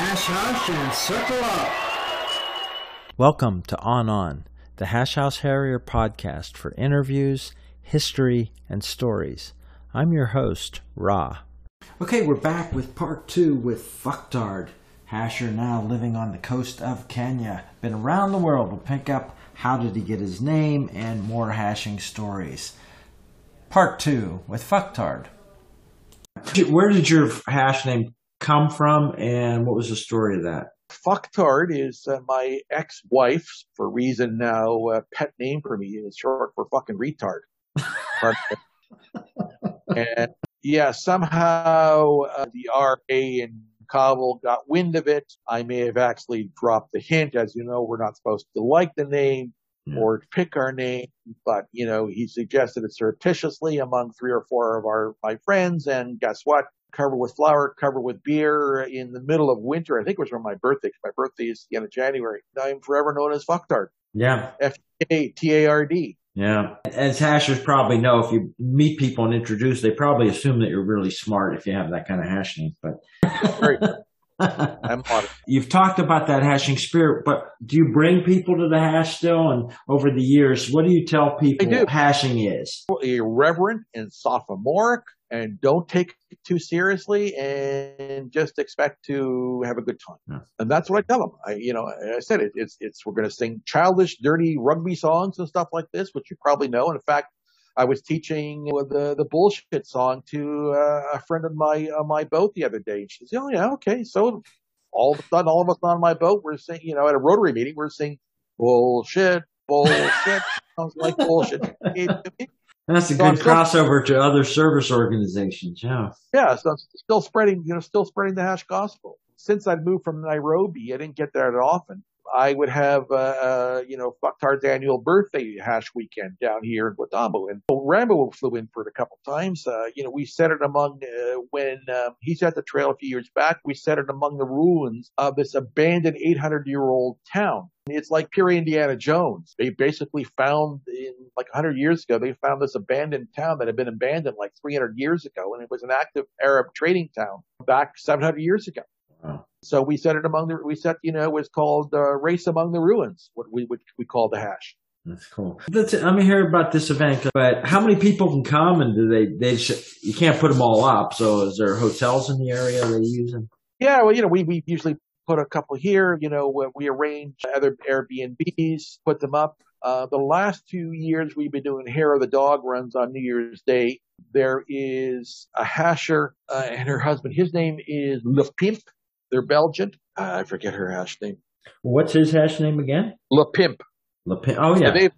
hash hash and circle up. Welcome to On On, the Hash House Harrier podcast for interviews, history, and stories. I'm your host, Ra. Okay, we're back with part two with Fucktard. Hasher now living on the coast of Kenya. Been around the world. We'll pick up how did he get his name and more hashing stories. Part two with Fucktard. Where did your hash name come from and what was the story of that? Fucktard is uh, my ex-wife's, for reason now, uh, pet name for me is short for fucking retard. and yeah, somehow uh, the RA in Kabul got wind of it. I may have actually dropped the hint. As you know, we're not supposed to like the name yeah. or pick our name, but you know, he suggested it surreptitiously among three or four of our, my friends. And guess what? Covered with flour, covered with beer in the middle of winter. I think it was from my birthday. My birthday is the end of January. I'm forever known as Fucktard. Yeah. F A T A R D. Yeah. As hashers probably know, if you meet people and introduce, they probably assume that you're really smart if you have that kind of hash name. But You've talked about that hashing spirit, but do you bring people to the hash still? And over the years, what do you tell people hashing is? Irreverent and sophomoric and don't take it too seriously and just expect to have a good time. Yeah. And that's what I tell them. I, you know, I said it, it's, it's, we're going to sing childish, dirty rugby songs and stuff like this, which you probably know. And in fact, I was teaching the the bullshit song to uh, a friend of my uh, my boat the other day. She said, "Oh yeah, okay." So all of a sudden, all of us on my boat, we're saying, you know, at a Rotary meeting, we're saying bullshit, bullshit. Sounds like bullshit. That's a good so crossover still, to other service organizations. Yeah. Yeah. So I'm still spreading, you know, still spreading the hash gospel. Since I moved from Nairobi, I didn't get there that often. I would have, uh, uh, you know, Fucktard's annual birthday hash weekend down here in Watamu. And Rambo flew in for it a couple times. Uh, you know, we set it among, uh, when um, he's at the trail a few years back, we set it among the ruins of this abandoned 800 year old town. It's like pure Indiana Jones. They basically found in like 100 years ago, they found this abandoned town that had been abandoned like 300 years ago. And it was an active Arab trading town back 700 years ago. Wow. So we set it among the, we set, you know, it was called uh, Race Among the Ruins, what we, which we call the hash. That's cool. That's, I'm hear about this event, but how many people can come and do they, they, you can't put them all up. So is there hotels in the area they using? Yeah, well, you know, we, we usually put a couple here. You know, we arrange other Airbnbs, put them up. Uh, the last two years we've been doing hair of the dog runs on New Year's Day. There is a hasher uh, and her husband. His name is Le Pimp. They're Belgian. Uh, I forget her hash name. What's his hash name again? Le Pimp. Le Pimp. Oh yeah. And they've,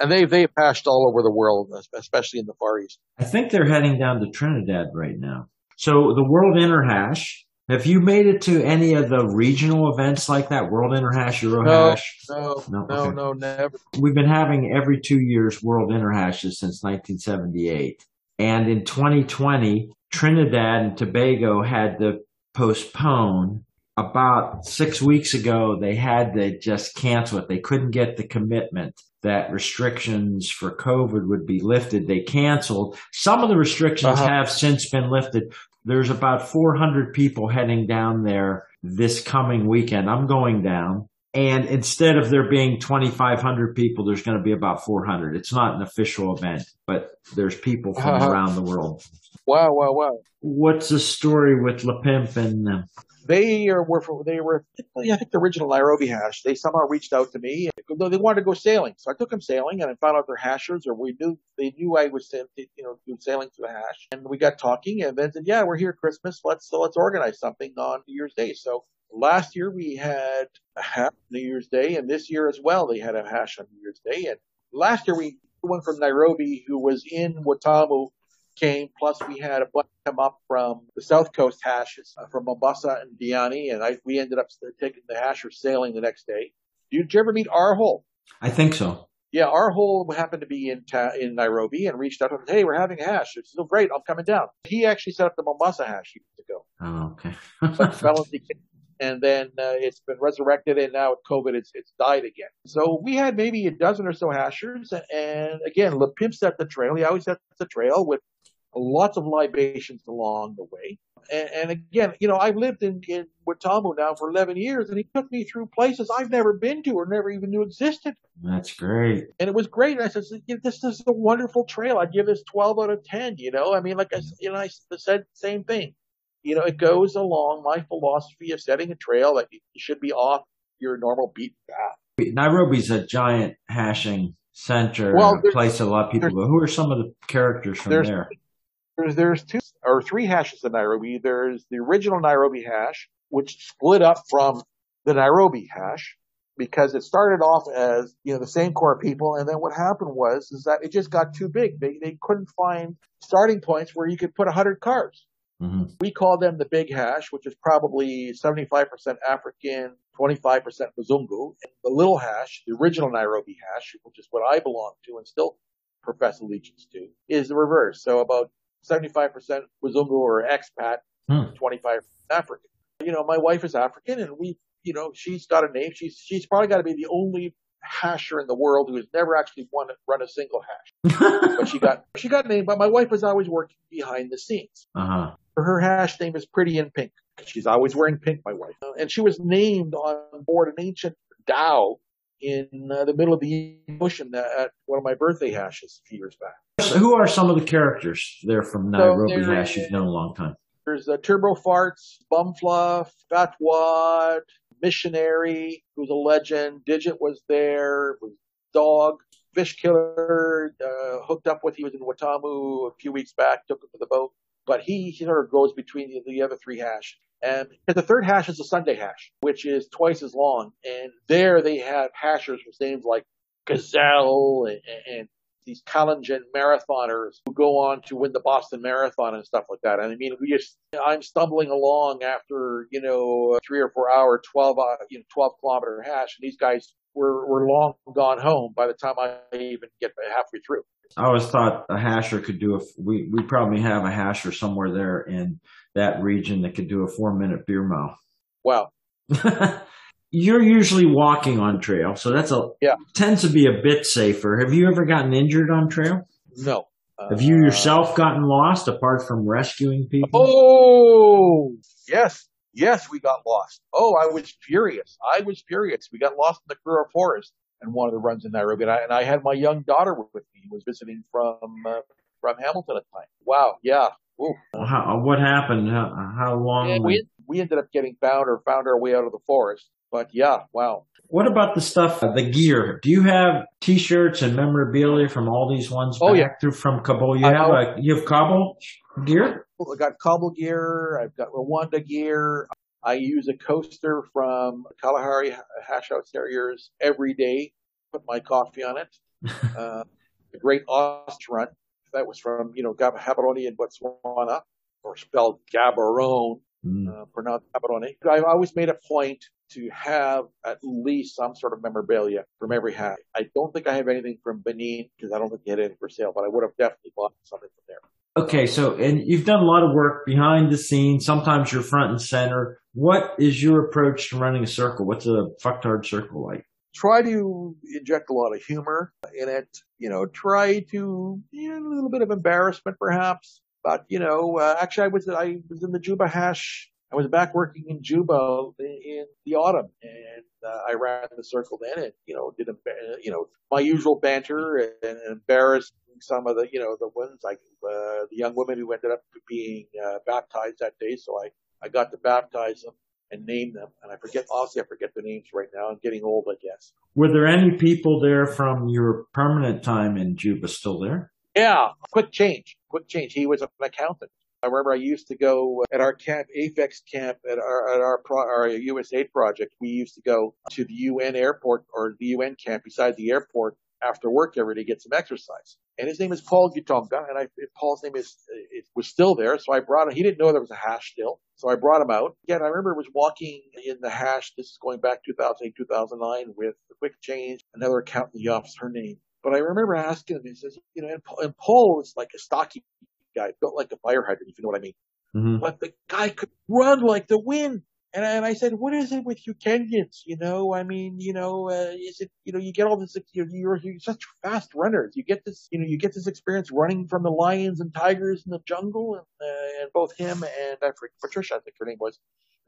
and they've they've hashed all over the world, especially in the Far East. I think they're heading down to Trinidad right now. So the World Interhash have you made it to any of the regional events like that? World Interhash, Eurohash? No, no, no, okay. no, never. We've been having every two years World Interhashes since 1978. And in 2020, Trinidad and Tobago had to postpone. About six weeks ago, they had to just cancel it. They couldn't get the commitment that restrictions for COVID would be lifted. They canceled. Some of the restrictions uh-huh. have since been lifted. There's about 400 people heading down there this coming weekend. I'm going down. And instead of there being 2,500 people, there's going to be about 400. It's not an official event, but there's people from uh-huh. around the world. Wow, wow, wow. What's the story with Le Pimp and them? They are, were from, they were, I think the original Nairobi hash. They somehow reached out to me. They wanted to go sailing. So I took them sailing and I found out they're hashers or we knew, they knew I was, you know, doing sailing to the hash. And we got talking and then said, yeah, we're here Christmas. Let's, so let's organize something on New Year's Day. So last year we had a hash New Year's Day and this year as well they had a hash on New Year's Day. And last year we, one from Nairobi who was in Watamu came. Plus, we had a bunch come up from the South Coast hashes uh, from Mombasa and Diani, and I, we ended up taking the hasher sailing the next day. Did you ever meet Arhole? I think so. Yeah, Arhole happened to be in ta- in Nairobi and reached out and said, "Hey, we're having a hash." It's so great. I'm coming down. He actually set up the Mombasa hash years ago. Oh, okay. but fell into and then uh, it's been resurrected, and now with COVID, it's it's died again. So we had maybe a dozen or so hashers, and again, Le Pimp set the trail. He always sets the trail with lots of libations along the way. And, and again, you know, I've lived in, in Watamu now for 11 years and he took me through places I've never been to or never even knew existed. That's great. And it was great. And I said, this is a wonderful trail. I'd give this 12 out of 10, you know, I mean, like I, you know, I said same thing. You know, it goes along my philosophy of setting a trail that you should be off your normal beaten path. Nairobi's a giant hashing center, Well, a place a lot of people go. Who are some of the characters from there? There's, there's two or three hashes in Nairobi. There's the original Nairobi hash, which split up from the Nairobi hash because it started off as, you know, the same core people. And then what happened was, is that it just got too big. They, they couldn't find starting points where you could put a hundred cars. hmm We call them the big hash, which is probably 75% African, 25% Mzungu. And the little hash, the original Nairobi hash, which is what I belong to and still profess allegiance to, is the reverse. So about 75% Mzungu or expat, Hmm. 25% African. You know, my wife is African and we, you know, she's got a name. She's, she's probably got to be the only hasher in the world who has never actually won, run a single hash. But she got, she got named, but my wife was always working behind the scenes uh-huh. her hash name is Pretty in Pink. She's always wearing pink, my wife. And she was named on board an ancient dhow in uh, the middle of the ocean at one of my birthday hashes a few years back. So who are some of the characters there from Nairobi there Hash you've known a long time? There's uh, Turbo Farts, Bumfluff, Fat Wad, Missionary, who's a legend. Digit was there, was Dog, Fish Killer, uh, hooked up with, he was in Watamu a few weeks back, took him to the boat. But he, he sort of goes between the, the other three hash. And the third hash is a Sunday hash, which is twice as long. And there they have hashers with names like Gazelle and, and these Kalenjin marathoners who go on to win the Boston Marathon and stuff like that. And I mean, we just, I'm stumbling along after, you know, a three or four hour, 12, uh, you know, 12 kilometer hash. And these guys were, were long gone home by the time I even get halfway through. I always thought a hasher could do a. We we probably have a hasher somewhere there in that region that could do a four minute beer mile. Wow. You're usually walking on trail, so that's a Yeah. tends to be a bit safer. Have you ever gotten injured on trail? No. Have you Uh, yourself gotten lost apart from rescuing people? Oh, yes. Yes, we got lost. Oh, I was furious. I was furious. We got lost in the Karura Forest and one of the runs in Nairobi. And I, and I had my young daughter with me who was visiting from, uh, from Hamilton at the time. Wow. Yeah. How, what happened? How, how long? We, we ended up getting found or found our way out of the forest. But yeah, wow. What about the stuff, the gear? Do you have T-shirts and memorabilia from all these ones? Oh, back yeah. through from Kabul. You I- have a you have Kabul gear. I got Kabul gear. I've got Rwanda gear. I use a coaster from Kalahari Hash House Harriers every day. Put my coffee on it. uh, the Great Ostrich Run. That was from, you know, Gab- Gaborone in Botswana, or spelled Gaborone, Mm. uh, pronounced Gaborone. I always made a point to have at least some sort of memorabilia from every hat. I don't think I have anything from Benin because I don't think they had anything for sale, but I would have definitely bought something from there. Okay, so and you've done a lot of work behind the scenes. Sometimes you're front and center. What is your approach to running a circle? What's a fucktard circle like? try to inject a lot of humor in it. You know, try to you know, a little bit of embarrassment perhaps. But you know, uh, actually, I was I was in the Juba hash. I was back working in Juba in, the autumn, and uh, I ran the circle then, and you know, did a you know my usual banter and embarrassed some of the you know the ones like uh, the young women who ended up being uh, baptized that day. So I I got to baptize them and name them. And I forget, honestly, I forget the names right now. I'm getting old, I guess. Were there any people there from your permanent time in Juba still there? Yeah, quick change, quick change. He was an accountant. I remember I used to go at our camp, AFEX camp at our, at our, pro, our USAID project. We used to go to the UN airport or the UN camp beside the airport after work every day to get some exercise. And his name is Paul Gitonga, and I, Paul's name is it was still there, so I brought him. He didn't know there was a hash still, so I brought him out. Again, I remember was walking in the hash. This is going back 2008, 2009 with the quick change, another accountant in the office, her name. But I remember asking him. He says, you know, and, and Paul was like a stocky guy, built like a fire hydrant, if you know what I mean. Mm-hmm. But the guy could run like the wind. And, and I said, what is it with you Kenyans? You know, I mean, you know, uh, is it, you know, you get all this, you're, you're, you're such fast runners. You get this, you know, you get this experience running from the lions and tigers in the jungle. And, uh, and both him and I forget, Patricia, I think her name was,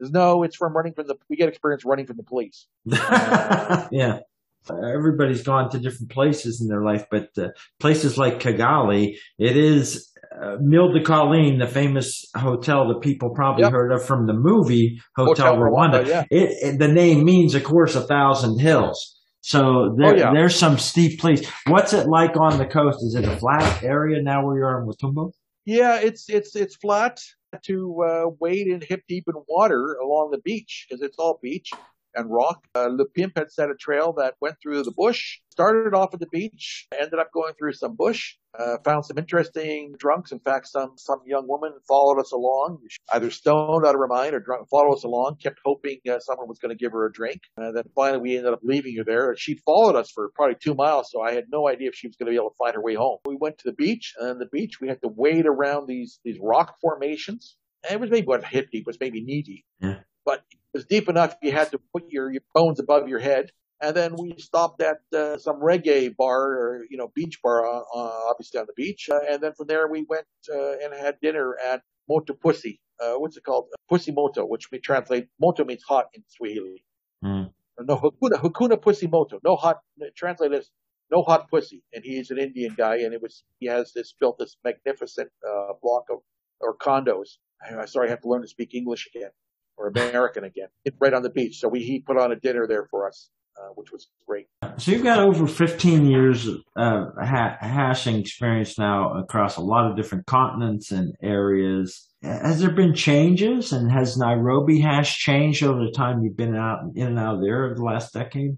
says, no, it's from running from the, we get experience running from the police. yeah. Everybody's gone to different places in their life, but uh, places like Kigali, it is uh, Mille des Collines, the famous hotel that people probably Yep. heard of from the movie Hotel, Hotel Rwanda. Rwanda, yeah. It, it- the name means, of course, a thousand hills. So there, Oh, yeah. there's some steep place. What's it like on the coast? Is it a flat area now where you are in Watumbo? Yeah, it's it's it's flat to uh, wade in hip deep in water along the beach because it's all beach and rock. Uh, Le Pimp had set a trail that went through the bush, started off at the beach, ended up going through some bush, uh, found some interesting drunks. In fact, some some young woman followed us along, either stoned out of her mind or drunk, followed us along, kept hoping uh, someone was going to give her a drink. Uh, then finally we ended up leaving her there. She followed us for probably two miles, so I had no idea if she was going to be able to find her way home. We went to the beach, and on the beach we had to wade around these these rock formations. And it was maybe what hip deep, it was maybe knee deep. Yeah. But was deep enough you had to put your, your bones above your head. And then we stopped at uh, some reggae bar or, you know, beach bar, uh, uh, obviously on the beach. Uh, and then from there we went uh, and had dinner at Moto Pussy. Uh, what's it called? Pussy Moto, which we translate, Moto means hot in Swahili. Hmm. No, Hakuna, Hakuna Pussy Moto. No hot, translate as no hot pussy. And he's an Indian guy and it was, he has this, built this magnificent, uh, block of, or condos. I, sorry, I have to learn to speak English again or American again. Right on the beach. So we, he put on a dinner there for us, uh, which was great. So you've got over 15 years of ha- hashing experience now across a lot of different continents and areas. Has there been changes and has Nairobi hash changed over the time you've been out in and out of there over the last decade?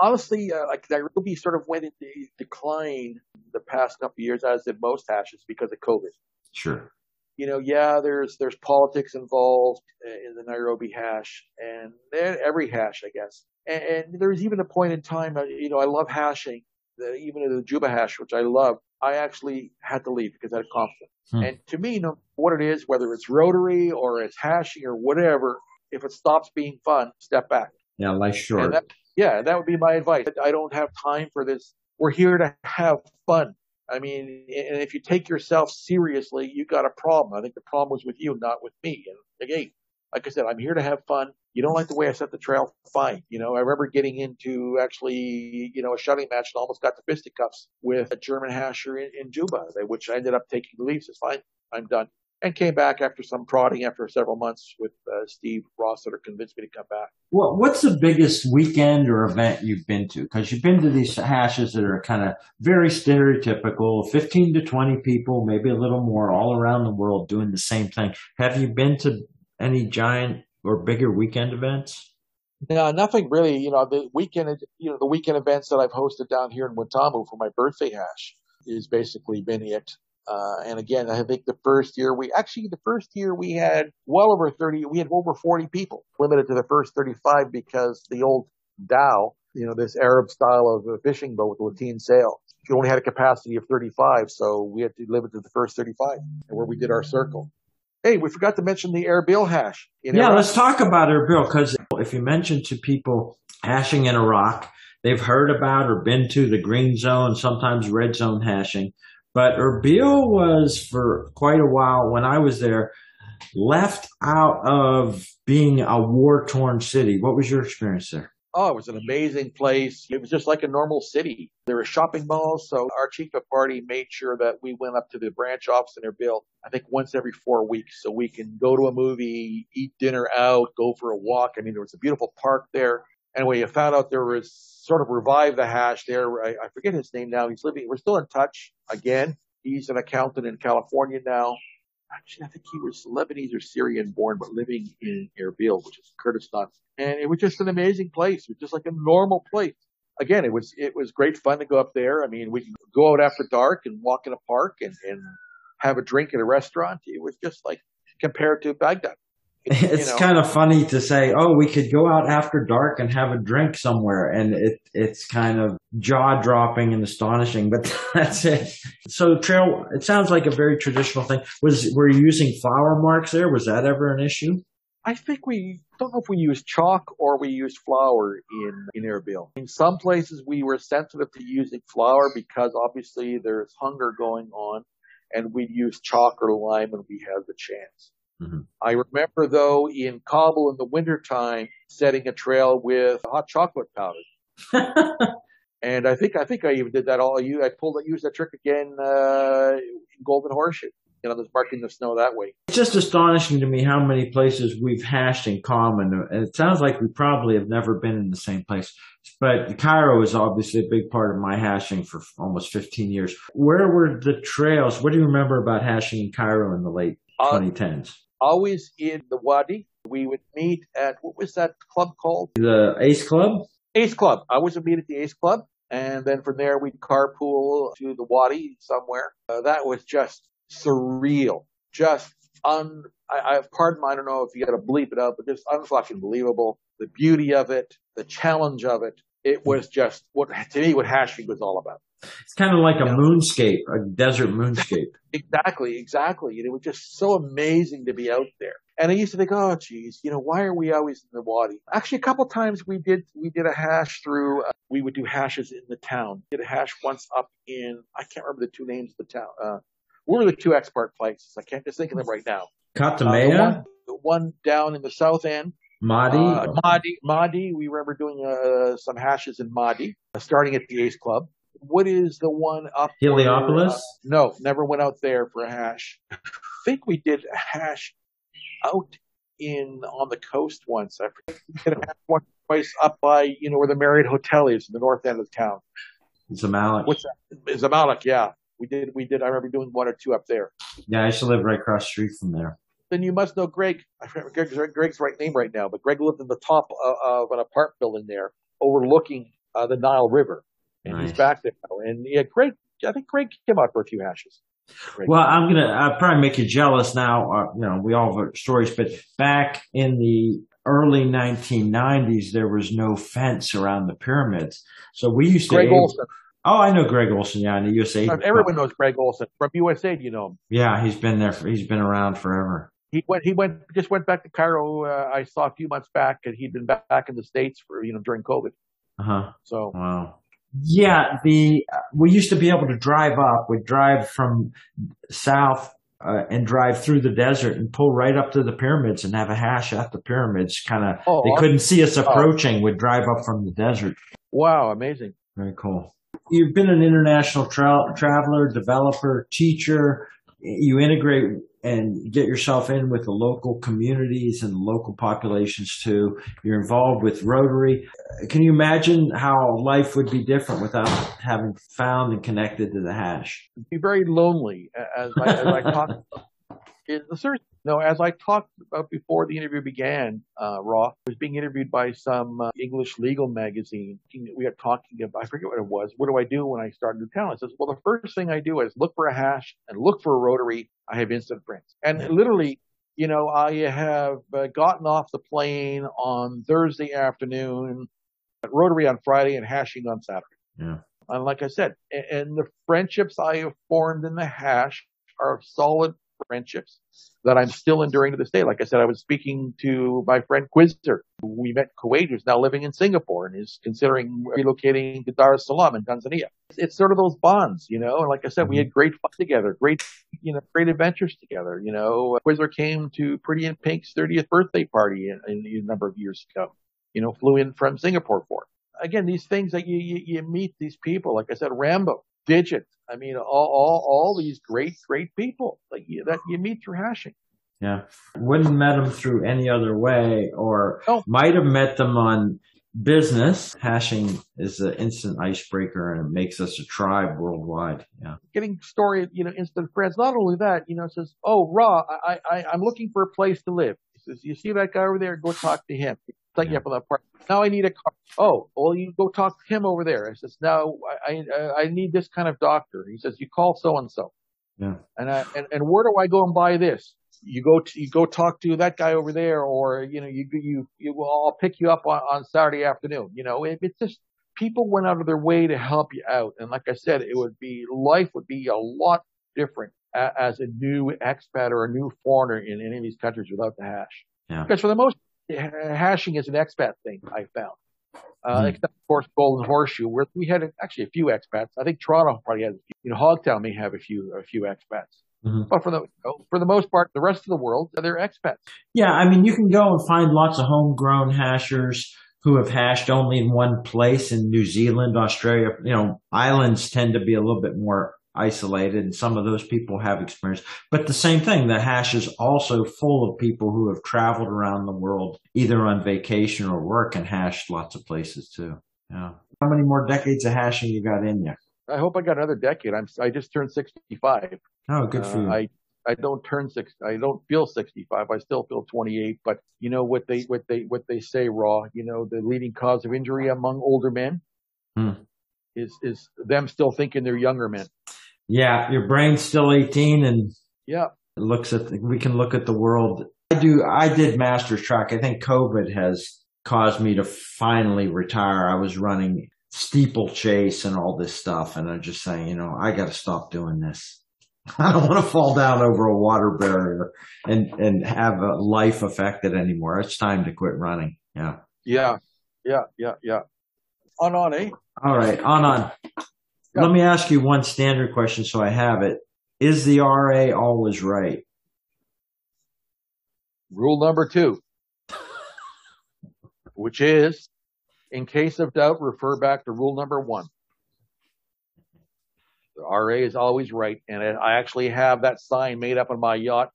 Honestly, uh, like Nairobi sort of went into decline the past couple of years, as did most hashes because of COVID. Sure. You know, yeah, there's there's politics involved uh, in the Nairobi hash, and every hash, I guess. And, and there's even a point in time, uh, you know, I love hashing, the, even the Juba hash, which I love. I actually had to leave because I had a conflict. Hmm. And to me, no what it is, whether it's rotary or it's hashing or whatever, if it stops being fun, step back. Yeah, life short. That, yeah, that would be my advice. I don't have time for this. We're here to have fun. I mean, and if you take yourself seriously, you got a problem. I think the problem was with you, not with me. And again, like I said, I'm here to have fun. You don't like the way I set the trail? Fine. You know, I remember getting into actually, you know, a shutting match and almost got to fisticuffs with a German hasher in, in Juba, which I ended up taking the lead. Says, fine, I'm done. And came back after some prodding after several months with uh, Steve Rossiter convinced me to come back. Well, what's the biggest weekend or event you've been to? Because you've been to these hashes that are kind of very stereotypical, 15 to 20 people, maybe a little more all around the world doing the same thing. Have you been to any giant or bigger weekend events? No, nothing really. You know, the weekend, you know, the weekend events that I've hosted down here in Watamu for my birthday hash is basically been it. Uh, and again, I think the first year we actually, the first year we had well over 30, we had over 40 people limited to the first 35 because the old dhow, you know, this Arab style of a fishing boat with a lateen sail, you only had a capacity of 35. So we had to limit to the first 35 where we did our circle. Hey, we forgot to mention the Erbil hash. in Yeah, Iraq. let's talk about Erbil because if you mention to people hashing in Iraq, they've heard about or been to the green zone, sometimes red zone hashing. But Erbil was for quite a while when I was there left out of being a war torn city. What was your experience there? Oh, it was an amazing place. It was just like a normal city. There were shopping malls. So our chief of party made sure that we went up to the branch office in Erbil, I think once every four weeks. So we can go to a movie, eat dinner out, go for a walk. I mean, there was a beautiful park there. Anyway, you found out there was sort of revived the hash there. I, I forget his name now. He's living, we're still in touch again. He's an accountant in California now. Actually, I think he was Lebanese or Syrian born, but living in Erbil, which is Kurdistan. And it was just an amazing place. It was just like a normal place. Again, it was, it was great fun to go up there. I mean, we could go out after dark and walk in a park and, and have a drink at a restaurant. It was just like compared to Baghdad. It's know. kind of funny to say, oh, we could go out after dark and have a drink somewhere. And it, it's kind of jaw dropping and astonishing, but that's it. So trail, it sounds like a very traditional thing. Was, were you using flower marks there? Was that ever an issue? I think we don't know if we used chalk or we used flour in in Erbil. In some places, we were sensitive to using flour because obviously there's hunger going on, and we'd use chalk or lime when we had the chance. Mhm. I remember though in Kabul in the wintertime setting a trail with hot chocolate powder. And I think I think I even did that all you I pulled used that trick again uh in Golden Horseshoe. You know, just marking the snow that way. It's just astonishing to me how many places we've hashed in common. And it sounds like we probably have never been in the same place. But Cairo is obviously a big part of my hashing for almost 15 years. Where were the trails? What do you remember about hashing in Cairo in the late Uh, 2010s? Always in the Wadi. We would meet at what was that club called? The Ace Club? Ace Club. I always would meet at the Ace Club. And then from there we'd carpool to the Wadi somewhere. Uh, that was just surreal. Just un, I, I, pardon, I don't know if you got to bleep it out, but just unfucking believable. The beauty of it, the challenge of it. It was just what, to me, what hashing was all about. It's kind of like a moonscape, a desert moonscape. Exactly, exactly. And it was just so amazing to be out there. And I used to think, oh, geez, you know, why are we always in the wadi? Actually, a couple times we did, we did a hash through, uh, we would do hashes in the town. Did a hash once up in, I can't remember the two names of the town. Uh, what were the two export places? I can't just think of them right now. Uh, the, Katameya? one, the one down in the south end, Maadi? uh, Maadi, Maadi. We remember doing uh, some hashes in Maadi, uh, starting at the Ace Club. What is the one up? where, Heliopolis? uh, no, never went out there for a hash. I think we did a hash out in on the coast once. I forget. We did a hash one place up by you know where the Marriott Hotel is in the north end of town. Zamalek. What's that? Zamalek, yeah. We did. We did. I remember doing one or two up there. Yeah, I used to live right across the street from there. then you must know Greg. I forget Greg's, Greg's right name right now, but Greg lived in the top of, of an apartment building there, overlooking uh, the Nile River, and Nice. he's back there now. And yeah, Greg. I think Greg came out for a few hashes. Greg. Well, I'm gonna I'll probably make you jealous now. Uh, you know, we all have stories, but back in the early 1990s, there was no fence around the pyramids, so we used to. Greg Olson. Oh, I know Greg Olson. Yeah, in the USA. Everyone knows Greg Olson from USA. Do You know him. Yeah, he's been there. For, he's been around forever. He went. He went. Just went back to Cairo. Uh, I saw a few months back, and he'd been back, back in the states for you know during COVID. Uh huh. So Wow. Yeah, the uh, we used to be able to drive up. We'd drive from south uh, and drive through the desert and pull right up to the pyramids and have a hash at the pyramids. Kind of, Oh, they couldn't see us approaching. We'd drive up from the desert. wow, amazing. Very cool. You've been an international tra- traveler, developer, teacher. You integrate and get yourself in with the local communities and local populations too. You're involved with Rotary. Can you imagine how life would be different without having found and connected to the hash? be very lonely as I, as I talked. It, seriously, no, as I talked about before the interview began, uh, I was being interviewed by some uh, English legal magazine. We are talking about, I forget what it was. What do I do when I start a new town? I says, well, the first thing I do is look for a hash and look for a rotary. I have instant friends. And literally, you know, I have uh, gotten off the plane on Thursday afternoon, Rotary on Friday, and hashing on Saturday. Yeah. And like I said, and the friendships I have formed in the hash are solid friendships that I'm still enduring to this day. Like I said, I was speaking to my friend Quizzer, we met in Kuwait, who's now living in Singapore and is considering relocating to Dar es Salaam in Tanzania. It's sort of those bonds, you know, and like I said, we mm-hmm. had great fun together, great, you know, great adventures together. You know, Quizzer came to Pretty in Pink's 30th birthday party in, in a number of years ago, you know, flew in from Singapore for it again, these things that you, you, you meet these people, like I said, Rambo, Digit. I mean, all, all, all these great, great people like you, that you meet through hashing. Yeah. Wouldn't met them through any other way or might have met them on business. Hashing is an instant icebreaker and it makes us a tribe worldwide. Yeah. Getting story, you know, instant friends. Not only that, you know, it says, oh, Raw, I, I, I'm looking for a place to live. He says, you see that guy over there? Go talk to him. Set you up on that part. Now I need a car. Oh, well, you go talk to him over there. I says, now I, I, I need this kind of doctor. He says, you call so and so. Yeah. And I, and, and where do I go and buy this? You go to, you go talk to that guy over there, or, you know, you, you, you, well, I'll pick you up on, on Saturday afternoon. You know, it, it's just, people went out of their way to help you out. And like I said, it would be, life would be a lot different a, as a new expat or a new foreigner in any of these countries without the hash. Yeah. Because for the most, hashing is an expat thing. I found, uh, Hmm. except of course Golden Horseshoe, where we had actually a few expats. I think Toronto probably has. a few. You know, Hogtown may have a few a few expats. Mhm. But for the for the most part, the rest of the world, they're expats. Yeah, I mean, you can go and find lots of homegrown hashers who have hashed only in one place in New Zealand, Australia. You know, islands tend to be a little bit more isolated, and some of those people have experience. But the same thing, the hash is also full of people who have traveled around the world, either on vacation or work, and hashed lots of places too. Yeah. How many more decades of hashing you got in you? I hope I got another decade. I'm I just turned 65. Oh, good for Uh, you. I I don't turn six. I don't feel 65. I still feel 28. But you know what they what they what they say, Raw. You know the leading cause of injury among older men Hmm. Is is them still thinking they're younger men. yeah, your brain's still 18 and Yeah, it looks at the, we can look at the world. I do i did masters track. I think covid has caused me to finally retire. I was running steeplechase and all this stuff and i'm just saying you know i got to stop doing this. I don't want to fall down over a water barrier and and have a life affected anymore. It's time to quit running. Yeah. Yeah, yeah, yeah, yeah. On on, eh? All right on on let me ask you one standard question so i have it is the ra always right Rule number two, which is, in case of doubt, refer back to rule number one. The RA is always right, and I actually have that sign made up on my yacht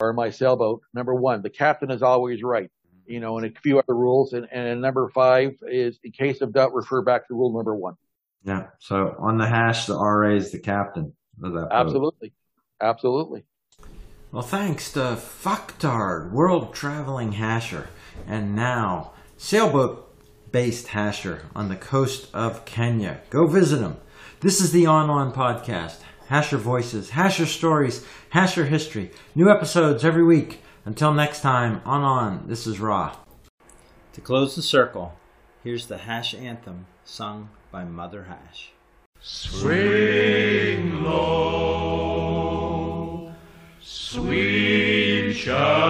or my sailboat. Number one, the captain is always right. You know, and a few other rules. And, and number five is, in case of doubt, refer back to rule number one. Yeah. So on the hash, the RA is the captain of that boat. Absolutely, absolutely. Well, thanks to Fucktard, world traveling hasher, and now sailboat based hasher on the coast of Kenya. Go visit him. This is the On On podcast. Hasher voices, hasher stories, hasher history. New episodes every week. Until next time, On On, this is Raw. To close the circle, here's the hash anthem sung by Mother Hash. Swing low, sweet child.